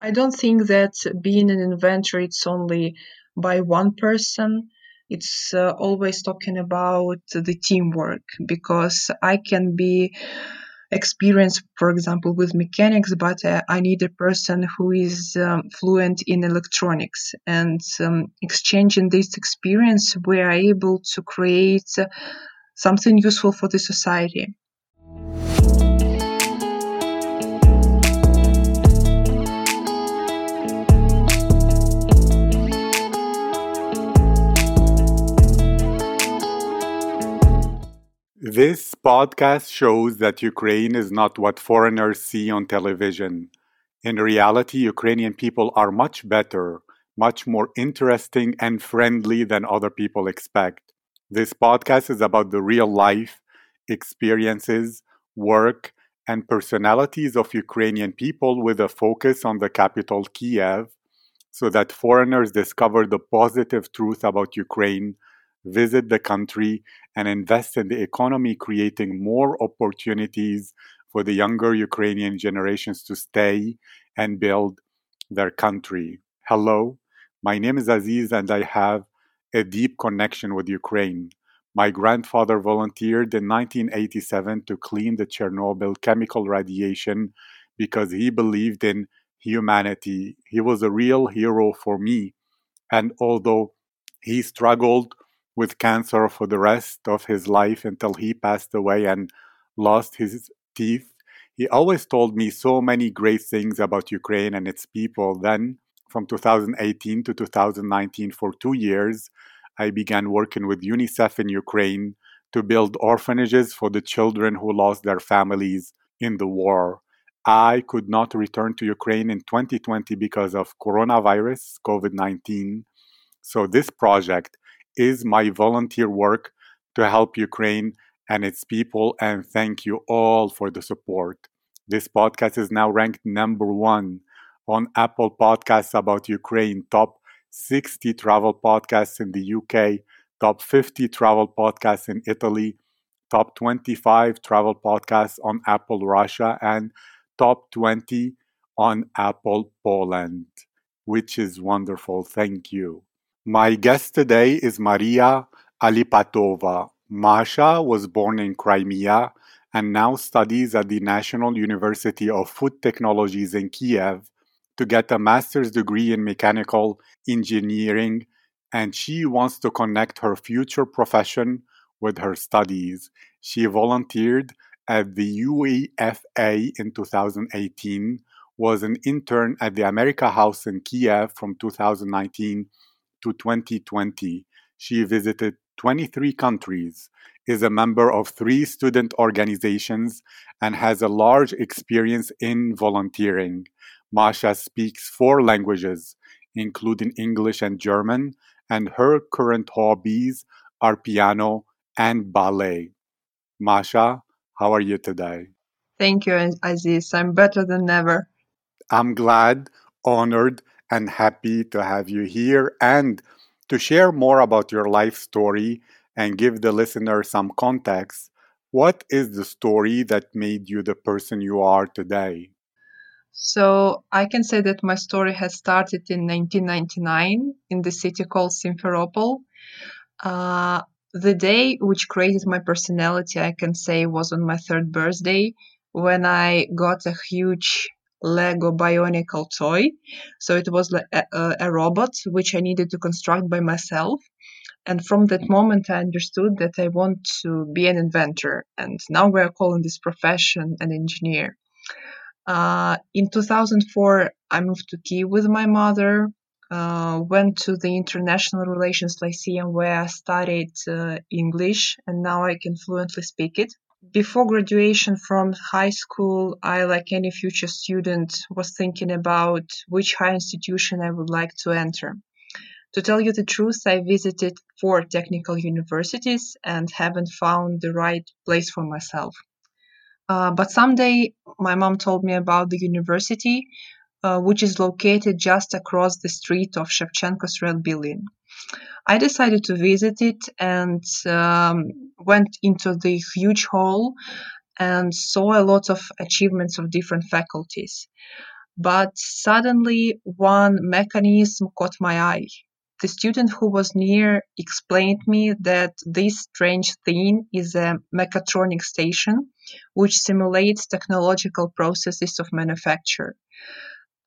I don't think that being an inventor it's only by one person. It's uh, always talking about the teamwork because I can be experienced, for example, with mechanics, but uh, I need a person who is um, fluent in electronics. And um, exchanging this experience, we are able to create something useful for the society. This podcast shows that Ukraine is not what foreigners see on television. In reality, Ukrainian people are much better, much more interesting and friendly than other people expect. This podcast is about the real life, experiences, work, and personalities of Ukrainian people with a focus on the capital, Kiev, so that foreigners discover the positive truth about Ukraine visit the country, and invest in the economy, creating more opportunities for the younger Ukrainian generations to stay and build their country. Hello, my name is Aziz, and I have a deep connection with Ukraine. My grandfather volunteered in 1987 to clean the Chernobyl chemical radiation because he believed in humanity. He was a real hero for me. And although he struggled with cancer for the rest of his life until he passed away and lost his teeth. He always told me so many great things about Ukraine and its people. Then, from 2018 to 2019, for two years, I began working with UNICEF in Ukraine to build orphanages for the children who lost their families in the war. I could not return to Ukraine in 2020 because of coronavirus, COVID 19. So, this project is my volunteer work to help Ukraine and its people, and thank you all for the support. This podcast is now ranked number one on Apple Podcasts about Ukraine, top 60 travel podcasts in the UK, top 50 travel podcasts in Italy, top 25 travel podcasts on Apple Russia, and top 20 on Apple Poland, which is wonderful. Thank you. My guest today is Maria Alipatova. Masha was born in Crimea and now studies at the National University of Food Technologies in Kiev to get a master's degree in mechanical engineering, and she wants to connect her future profession with her studies. She volunteered at the UEFA in 2018, was an intern at the America House in Kiev from 2019 to 2020, she visited 23 countries, is a member of three student organizations, and has a large experience in volunteering. Masha speaks four languages, including English and German, and her current hobbies are piano and ballet. Masha, how are you today? Thank you, Aziz. I'm better than ever. I'm glad, honored, and happy to have you here and to share more about your life story and give the listener some context. What is the story that made you the person you are today? So, I can say that my story has started in 1999 in the city called Simferopol. Uh, the day which created my personality, I can say, was on my third birthday when I got a huge Lego Bionicle toy. So it was a, a, robot which I needed to construct by myself. And from that moment, I understood that I want to be an inventor. And now we are calling this profession an engineer. Uh, in 2004, I moved to Kiev with my mother. Uh, went to the International Relations Lyceum where I studied uh, English, and now I can fluently speak it before graduation from high school, I, like any future student, was thinking about which higher institution I would like to enter. To tell you the truth, I visited four technical universities and haven't found the right place for myself. Uh, but someday, my mom told me about the university, uh, which is located just across the street of Shevchenko's Red Building. I decided to visit it and um, went into the huge hall and saw a lot of achievements of different faculties. But suddenly, one mechanism caught my eye. The student who was near explained me that this strange thing is a mechatronic station which simulates technological processes of manufacture.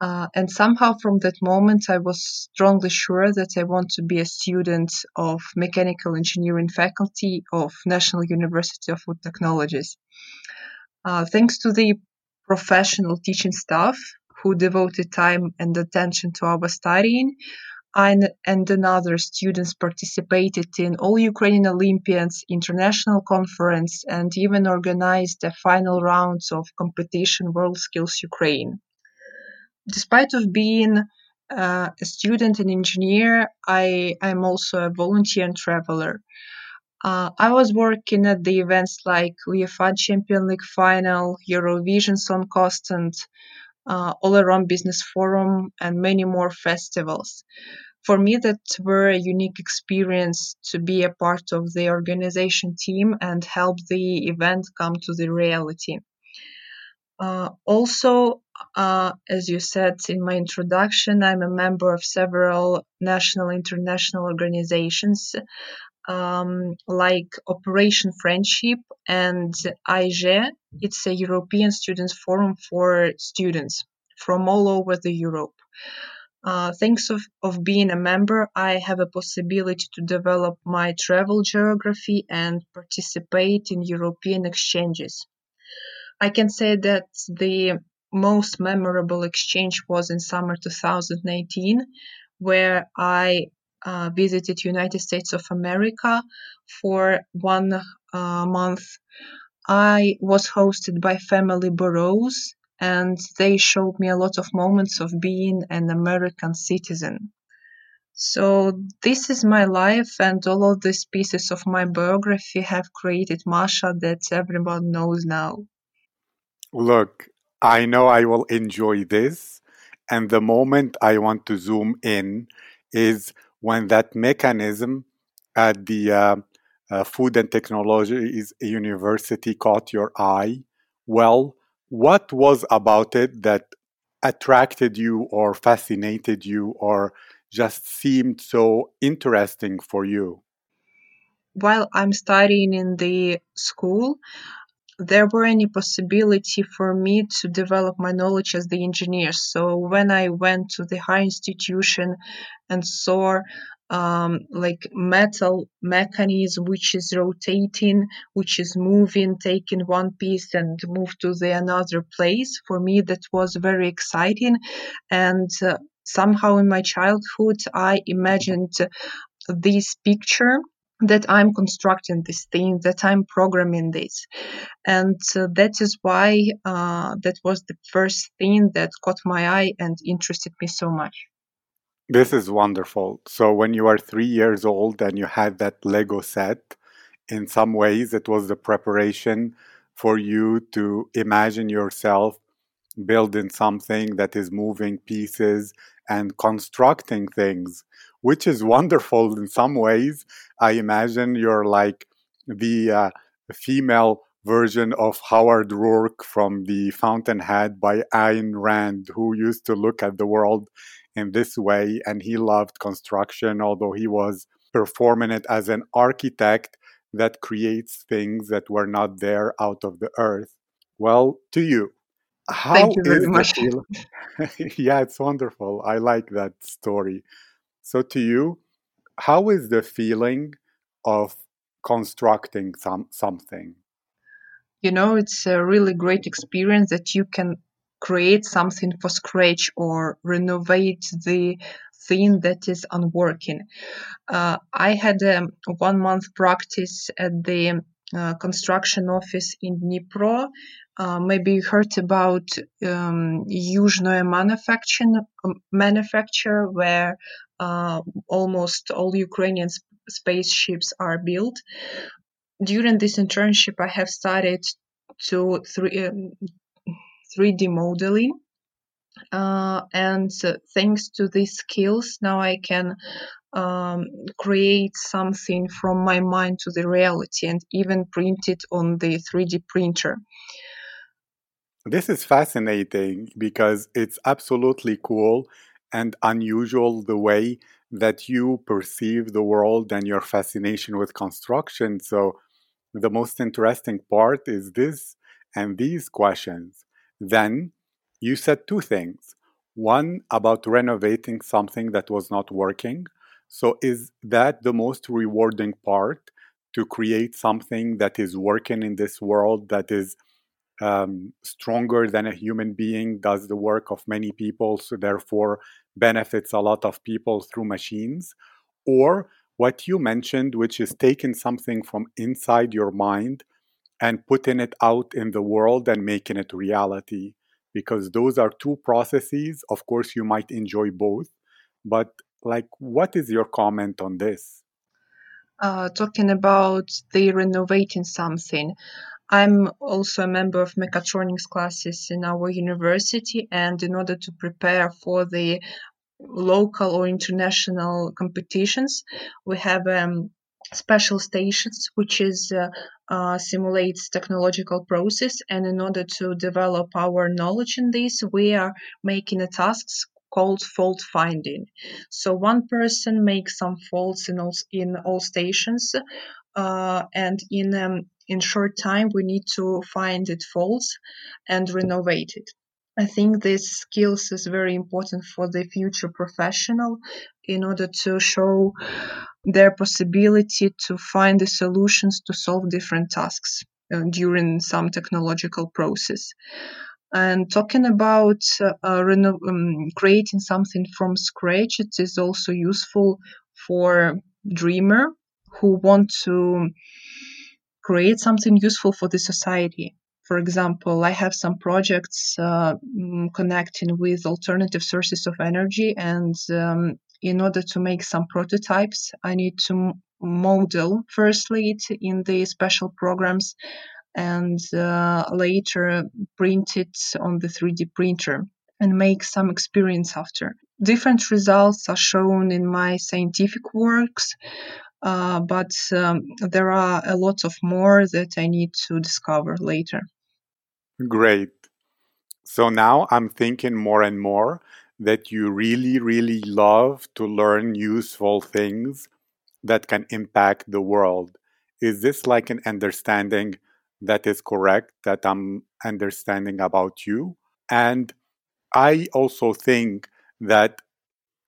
Uh, and somehow from that moment, I was strongly sure that I want to be a student of mechanical engineering faculty of National University of Food Technologies. Uh, thanks to the professional teaching staff who devoted time and attention to our studying, I and another students participated in all Ukrainian Olympians international conference, and even organized the final rounds of competition World Skills Ukraine despite of being uh, a student and engineer, I I'm also a volunteer and traveler. Uh, I was working at the events like UEFA Champion League final, Eurovision Song Contest, uh, All Around Business Forum, and many more festivals. For me, that were a unique experience to be a part of the organization team and help the event come to the reality. Uh, also, uh, as you said in my introduction, I'm a member of several national international organizations um, like Operation Friendship and AEGEE. It's a European Students Forum for students from all over the Europe. Uh, thanks of, of being a member, I have a possibility to develop my travel geography and participate in European exchanges. I can say that the most memorable exchange was in summer 2018, where I uh, visited United States of America for one uh, month. I was hosted by Family Burrows, and they showed me a lot of moments of being an American citizen. So this is my life, and all of these pieces of my biography have created Masha that everyone knows now. Look, I know I will enjoy this. And the moment I want to zoom in is when that mechanism at the uh, uh, Food and Technology University caught your eye. Well, what was about it that attracted you or fascinated you or just seemed so interesting for you? While I'm studying in the school, there were any possibility for me to develop my knowledge as the engineer. So when I went to the high institution and saw um, like metal mechanism which is rotating, which is moving, taking one piece and move to the another place. For me, that was very exciting, and uh, somehow in my childhood, I imagined this picture that I'm constructing this thing, that I'm programming this. And uh, that is why uh, that was the first thing that caught my eye and interested me so much. This is wonderful. So, when you are three years old and you had that Lego set, in some ways it was the preparation for you to imagine yourself building something that is moving pieces and constructing things which is wonderful in some ways. I imagine you're like the uh, female version of Howard Roark from The Fountainhead by Ayn Rand, who used to look at the world in this way. And he loved construction, although he was performing it as an architect that creates things that were not there out of the earth. Well, to you, how Thank you very much. yeah, it's wonderful. I like that story. So, to you, how is the feeling of constructing some something? You know, it's a really great experience that you can create something for scratch or renovate the thing that is unworking. Uh, I had a one month practice at the uh, construction office in Dnipro. Uh, maybe you heard about um, Yuzhnoye manufacturing um, manufacture where almost all Ukrainian sp- spaceships are built. During this internship, I have started to 3, um, 3D modeling. Uh, and uh, thanks to these skills, now I can um, create something from my mind to the reality and even print it on the 3D printer. This is fascinating because it's absolutely cool and unusual the way that you perceive the world and your fascination with construction. So, the most interesting part is this and these questions. Then, you said two things. One about renovating something that was not working. So, is that the most rewarding part to create something that is working in this world that is um, stronger than a human being, does the work of many people, so therefore benefits a lot of people through machines, or what you mentioned, which is taking something from inside your mind and putting it out in the world and making it reality. Because those are two processes. Of course, you might enjoy both, but like, what is your comment on this? Uh, talking about the renovating something. I'm also a member of mechatronics classes in our university, and in order to prepare for the local or international competitions, we have um, special stations which is uh, uh, simulates technological process. And in order to develop our knowledge in this we are making a tasks called fault finding. So one person makes some faults in all in all stations uh, and in um, in short time we need to find it faults and renovate it I think this skills is very important for the future professional in order to show their possibility to find the solutions to solve different tasks uh, during some technological process. And talking about uh, reno- um, creating something from scratch, it is also useful for dreamer who want to create something useful for the society. For example, I have some projects uh, mm, connecting with alternative sources of energy, and um, in order to make some prototypes, I need to model firstly it in the special programs and uh, later print it on the 3D printer and make some experience after. Different results are shown in my scientific works, uh, but um, there are a lot of more that I need to discover later. Great. So now I'm thinking more and more that you really, really love to learn useful things that can impact the world. Is this like an understanding that is correct that I'm understanding about you? And I also think that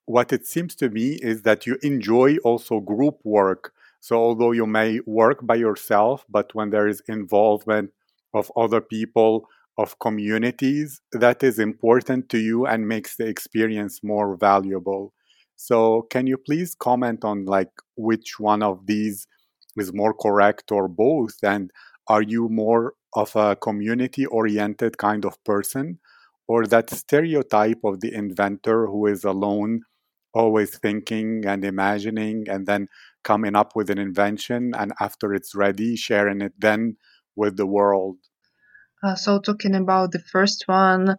what it seems to me is that you enjoy also group work. So, although you may work by yourself, but when there is involvement of other people, of communities, that is important to you and makes the experience more valuable. So, can you please comment on like which one of these is more correct or both? And are you more of a community oriented kind of person or that stereotype of the inventor who is alone always thinking and imagining and then coming up with an invention and after it's ready sharing it then with the world. Uh, so talking about the first one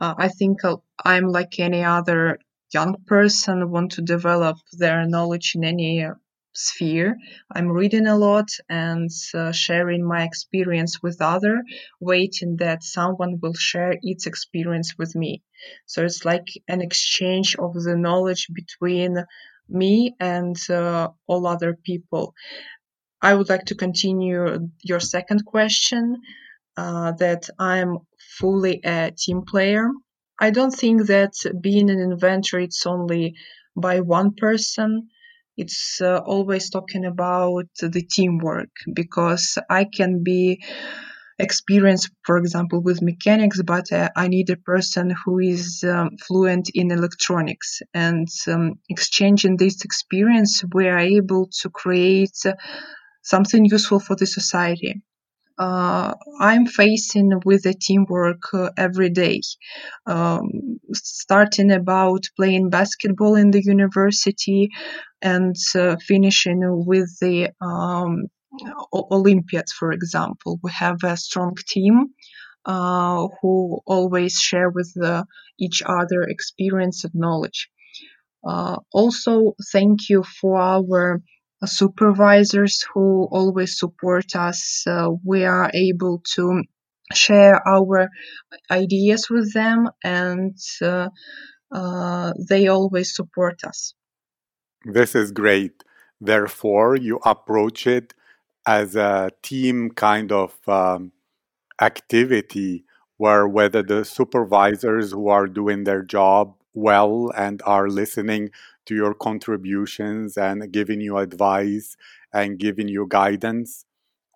uh, i think i'm like any other young person want to develop their knowledge in any sphere. I'm reading a lot and uh, sharing my experience with other waiting that someone will share its experience with me. So it's like an exchange of the knowledge between me and uh, all other people. I would like to continue your second question uh, that i'm fully a team player. I don't think that being an inventor it's only by one person it's uh, always talking about the teamwork because I can be experienced, for example, with mechanics, but uh, I need a person who is um, fluent in electronics. And um, exchanging this experience, we are able to create something useful for the society. Uh, I'm facing with the teamwork uh, every day. Um, starting about playing basketball in the university and uh, finishing with the um, Olympiads, for example. We have a strong team uh, who always share with uh, each other experience and knowledge. Uh, also, thank you for our supervisors who always support us. Uh, we are able to share our ideas with them, and uh, uh, they always support us. This is great. Therefore, you approach it as a team kind of um, activity where whether the supervisors who are doing their job well and are listening to your contributions and giving you advice and giving you guidance,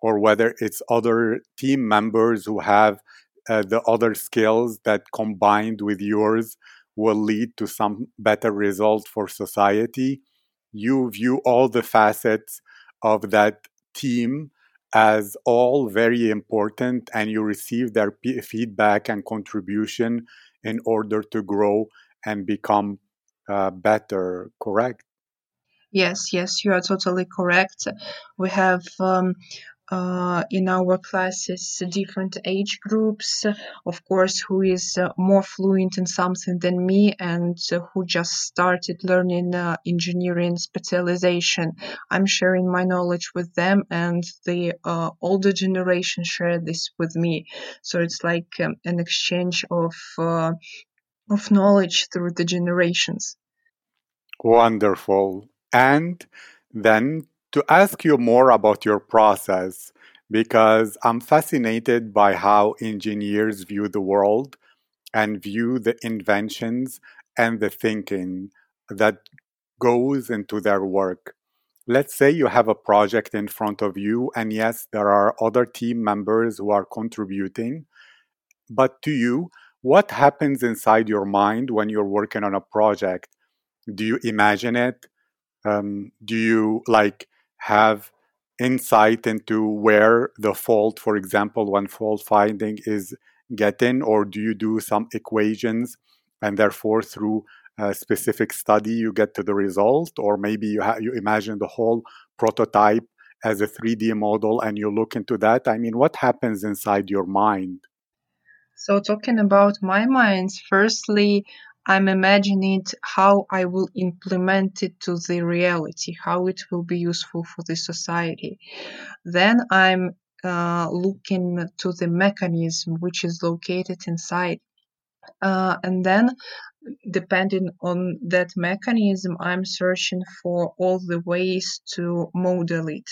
or whether it's other team members who have uh, the other skills that combined with yours will lead to some better result for society. You view all the facets of that team as all very important and you receive their p- feedback and contribution in order to grow and become uh, better correct Yes, yes, you are totally correct. We have um, uh, in our classes different age groups, of course, who is uh, more fluent in something than me and uh, who just started learning uh, engineering specialization. I'm sharing my knowledge with them, and the uh, older generation share this with me. So it's like um, an exchange of uh, of knowledge through the generations. wonderful and then to ask you more about your process because i'm fascinated by how engineers view the world and view the inventions and the thinking that goes into their work. Let's say you have a project in front of you, and yes, there are other team members who are contributing. But to you, what happens inside your mind when you're working on a project? Do you imagine it? Um, do you like have insight into where the fault, for example, when fault finding is getting, or do you do some equations and therefore through a specific study you get to the result, or maybe you ha- you imagine the whole prototype as a 3D model and you look into that? I mean, what happens inside your mind? So, talking about my minds, firstly, I'm imagining how I will implement it to the reality, how it will be useful for the society. Then I'm uh, looking to the mechanism which is located inside. Uh, and then, depending on that mechanism, I'm searching for all the ways to model it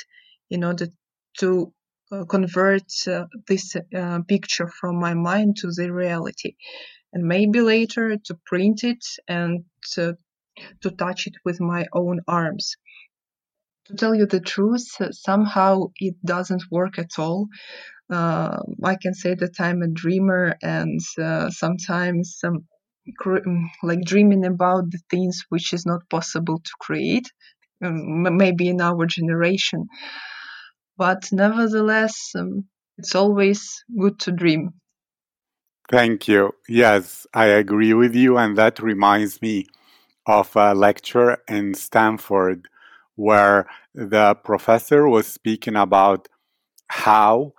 in order to convert uh, this uh, picture from my mind to the reality and maybe later to print it and to, to touch it with my own arms. To tell you the truth, somehow it doesn't work at all. Uh, I can say that I'm a dreamer, and uh, sometimes um, like dreaming about the things which is not possible to create, um, maybe in our generation. But nevertheless, um, it's always good to dream. Thank you. Yes, I agree with you. And that reminds me of a lecture in Stanford where the professor was speaking about how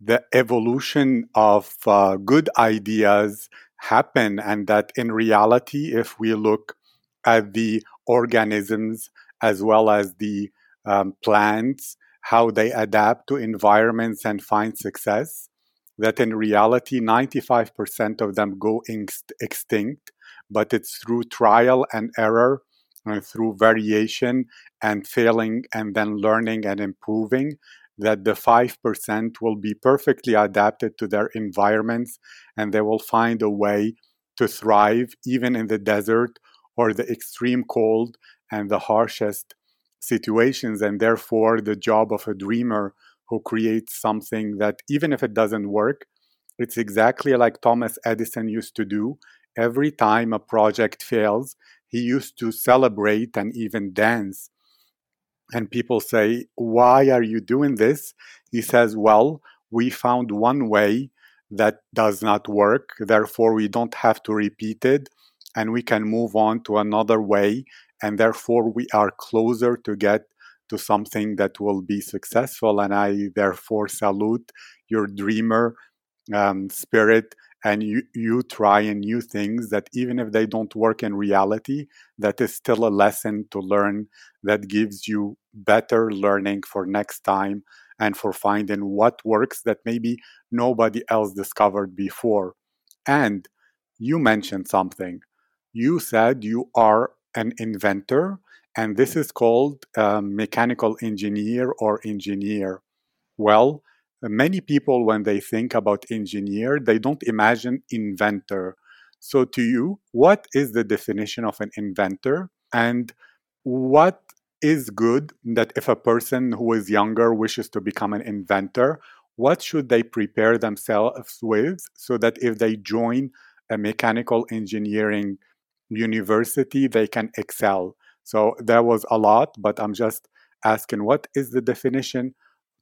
the evolution of uh, good ideas happen and that in reality if we look at the organisms as well as the um, plants how they adapt to environments and find success that in reality 95% of them go inst- extinct but it's through trial and error and through variation and failing and then learning and improving that the 5% will be perfectly adapted to their environments and they will find a way to thrive even in the desert or the extreme cold and the harshest situations. And therefore, the job of a dreamer who creates something that, even if it doesn't work, it's exactly like Thomas Edison used to do. Every time a project fails, he used to celebrate and even dance and people say, Why are you doing this? He says, Well, we found one way that does not work. Therefore, we don't have to repeat it and we can move on to another way. And therefore, we are closer to get to something that will be successful. And I therefore salute your dreamer um, spirit and you, you trying new things that even if they don't work in reality, that is still a lesson to learn that gives you better learning for next time and for finding what works that maybe nobody else discovered before. And you mentioned something. You said you are an inventor, and this is called mechanical engineer or engineer. Well, many people, when they think about engineer, they don't imagine inventor. So, to you, what is the definition of an inventor? And what is good that if a person who is younger wishes to become an inventor, what should they prepare themselves with so that if they join a mechanical engineering university, they can excel? So there was a lot, but I'm just asking what is the definition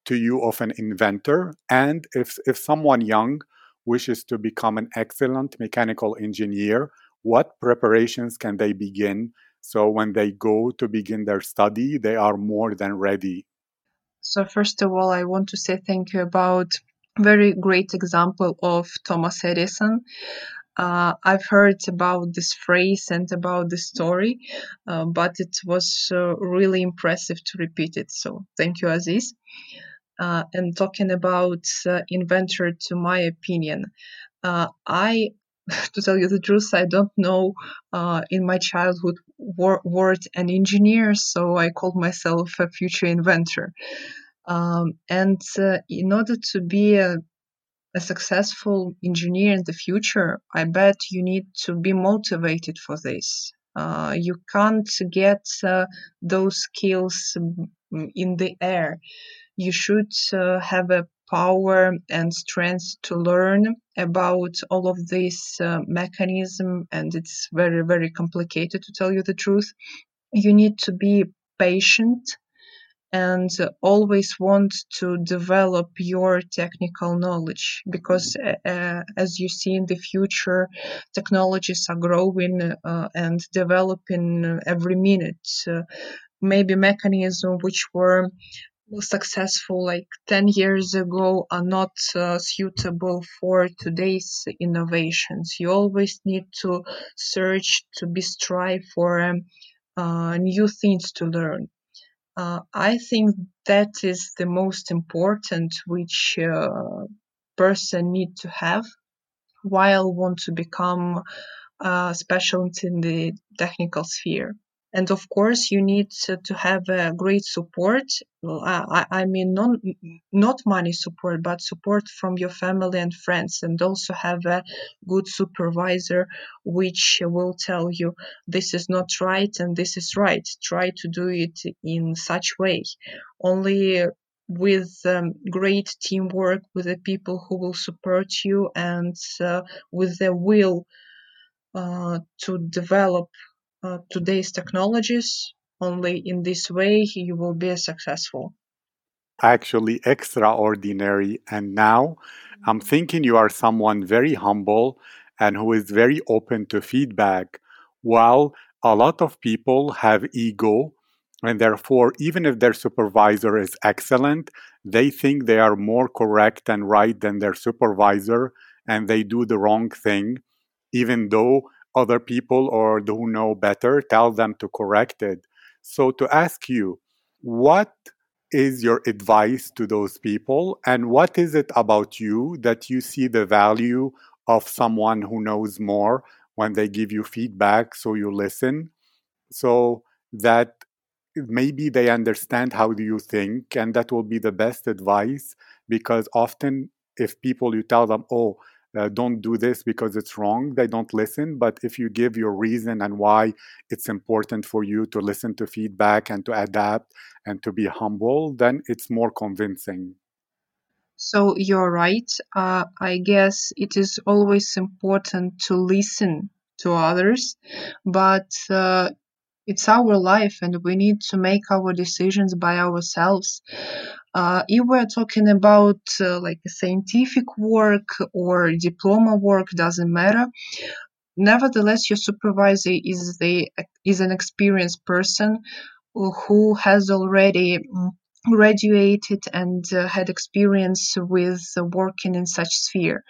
to you of an inventor? And if, if someone young wishes to become an excellent mechanical engineer, what preparations can they begin so when they go to begin their study, they are more than ready. So first of all, I want to say thank you about very great example of Thomas Edison. Uh, I've heard about this phrase and about the story, uh, but it was uh, really impressive to repeat it. So thank you, Aziz. Uh, and talking about uh, inventor, to my opinion, uh, I to tell you the truth, I don't know in my childhood wor- word an engineer, so I called myself a future inventor. Um, and in order to be a, a successful engineer in the future, I bet you need to be motivated for this. Uh, you can't get uh, those skills in the air. You should uh, have a power and strength to learn about all of this uh, mechanism and it's very very complicated to tell you the truth you need to be patient and always want to develop your technical knowledge because uh, uh as you see in the future technologies are growing uh, and developing every minute. Uh, maybe mechanisms which were successful like 10 years ago are not uh, suitable for today's innovations. You always need to search to be strive for um, uh, new things to learn uh, i think that is the most important which uh, person need to have while want to become a specialist in the technical sphere and of course you need to, have a great support. I, I mean non, not money support but support from your family and friends and also have a good supervisor which will tell you this is not right and this is right. Try to do it in such way. Only with um, great teamwork with the people who will support you and uh, with the will uh, to develop today's technologies. Only in this way you will be successful. Actually, extraordinary. And now I'm mm-hmm. thinking you are someone very humble and who is very open to feedback, while a lot of people have ego. And therefore, even if their supervisor is excellent, they think they are more correct and right than their supervisor, and they do the wrong thing, even though other people or who know better tell them to correct it. So to ask you what is your advice to those people and what is it about you that you see the value of someone who knows more when they give you feedback so you listen? So that maybe they understand how do you think and that will be the best advice because often if people you tell them oh uh, don't do this because it's wrong, they don't listen. But if you give your reason and why it's important for you to listen to feedback and to adapt and to be humble, then it's more convincing. So you're right. Uh, I guess it is always important to listen to others, but uh, it's our life and we need to make our decisions by ourselves. Uh, if we're talking about uh, like scientific work or diploma work, doesn't matter. Nevertheless, your supervisor is the is an experienced person who has already mm, graduated and uh, had experience with uh, working in such sphere.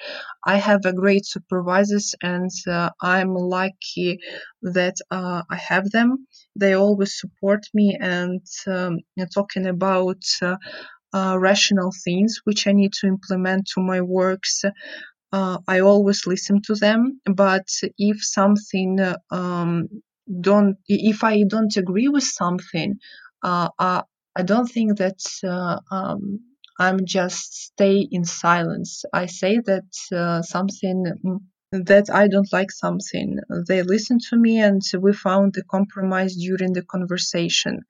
I have a great supervisors and uh, I'm lucky that uh, I have them. They always support me and um, talking about uh, uh, rational things which I need to implement to my works, I always listen to them. But if something um, don't, if I don't agree with something, uh, I, don't think that uh, um, I'm just stay in silence. I say that uh, something that I don't like something. They listen to me and we found a compromise during the conversation.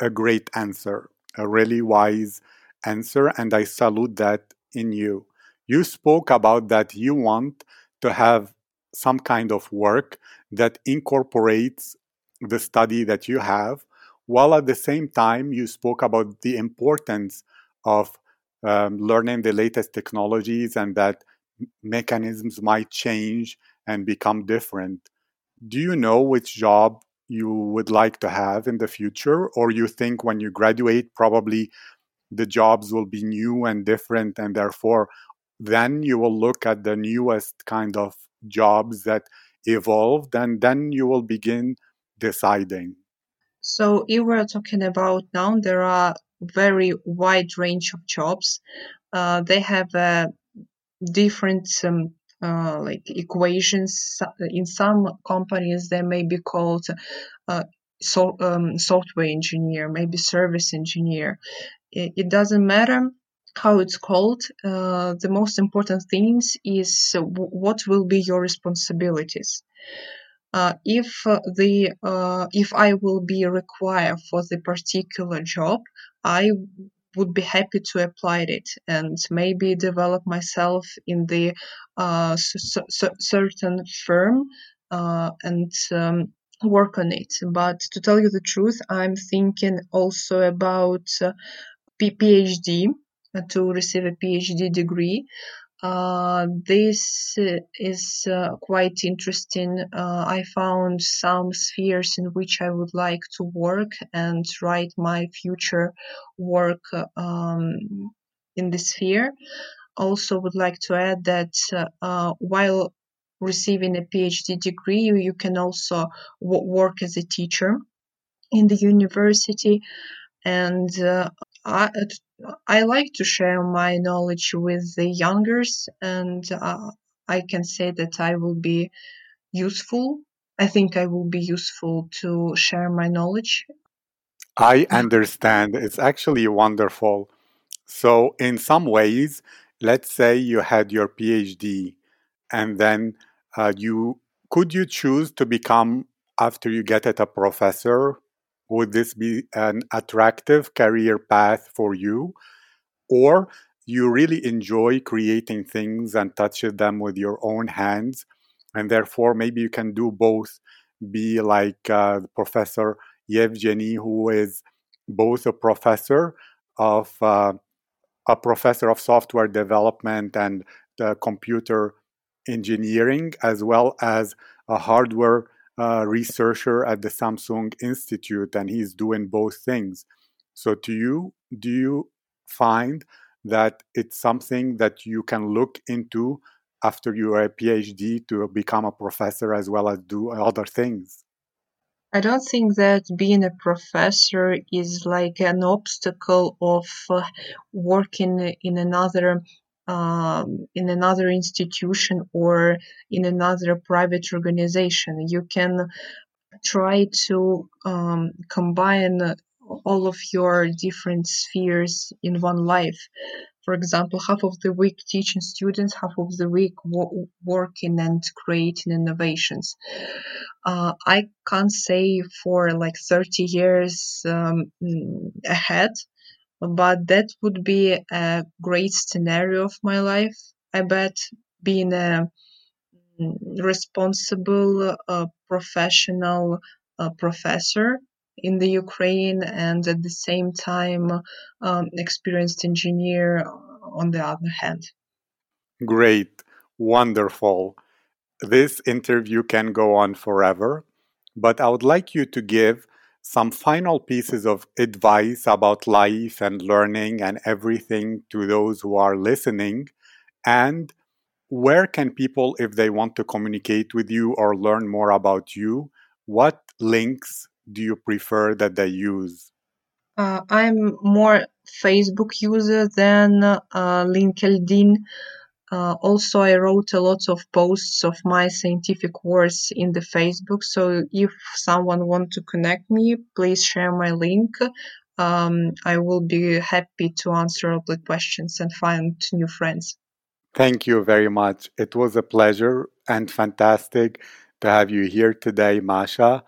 A great answer, a really wise answer, and I salute that in you. You spoke about that you want to have some kind of work that incorporates the study that you have, while at the same time you spoke about the importance of um, learning the latest technologies and that mechanisms might change and become different. Do you know which job you would like to have in the future, or you think when you graduate, probably the jobs will be new and different, and therefore then you will look at the newest kind of jobs that evolved, and then you will begin deciding. So, if we're talking about now, there are very wide range of jobs. Uh, they have a different um, uh, like equations. In some companies, they may be called uh, so, um, software engineer, maybe service engineer. It, it doesn't matter how it's called. Uh, the most important things is what will be your responsibilities. Uh, if uh, the uh, if I will be required for the particular job, I would be happy to apply it and maybe develop myself in the uh, certain firm uh, and um, work on it. But to tell you the truth, I'm thinking also about uh, PhD to receive a PhD degree. Uh, this is uh, quite interesting. Uh, I found some spheres in which I would like to work and write my future work um, in this sphere. Also, would like to add that uh, while receiving a PhD degree, you, you can also w- work as a teacher in the university and uh, I, I like to share my knowledge with the youngers, and uh, I can say that I will be useful. I think I will be useful to share my knowledge. I understand. It's actually wonderful. So, in some ways, let's say you had your PhD, and then uh, you could you choose to become after you get it a professor would this be an attractive career path for you? Or you really enjoy creating things and touching them with your own hands, and therefore maybe you can do both. Be like uh, Professor Yevgeny, who is both a professor of uh, a professor of software development and computer engineering, as well as a hardware researcher at the Samsung Institute, and he's doing both things. So, to you, do you find that it's something that you can look into after you are a PhD to become a professor as well as do other things? I don't think that being a professor is like an obstacle of uh, working in another um, in another institution or in another private organization. You can try to um, combine all of your different spheres in one life. For example, half of the week teaching students, half of the week wo- working and creating innovations. Uh, I can't say for like 30 years um, ahead but that would be a great scenario of my life. I bet being a mm, responsible, uh, professional uh, professor in the Ukraine and at the same time um, experienced engineer on the other hand. Great, wonderful. This interview can go on forever, but I would like you to give some final pieces of advice about life and learning and everything to those who are listening? And where can people, if they want to communicate with you or learn more about you, what links do you prefer that they use? Uh, I'm more Facebook user than uh, LinkedIn. Uh, also, I wrote a lot of posts of my scientific works in the Facebook. So if someone want to connect me, please share my link. Um, I will be happy to answer all the questions and find new friends. Thank you very much. It was a pleasure and fantastic to have you here today, Masha,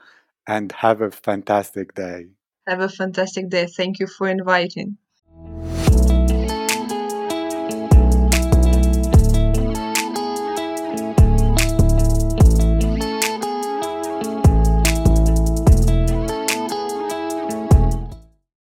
and have a fantastic day. Have a fantastic day. Thank you for inviting.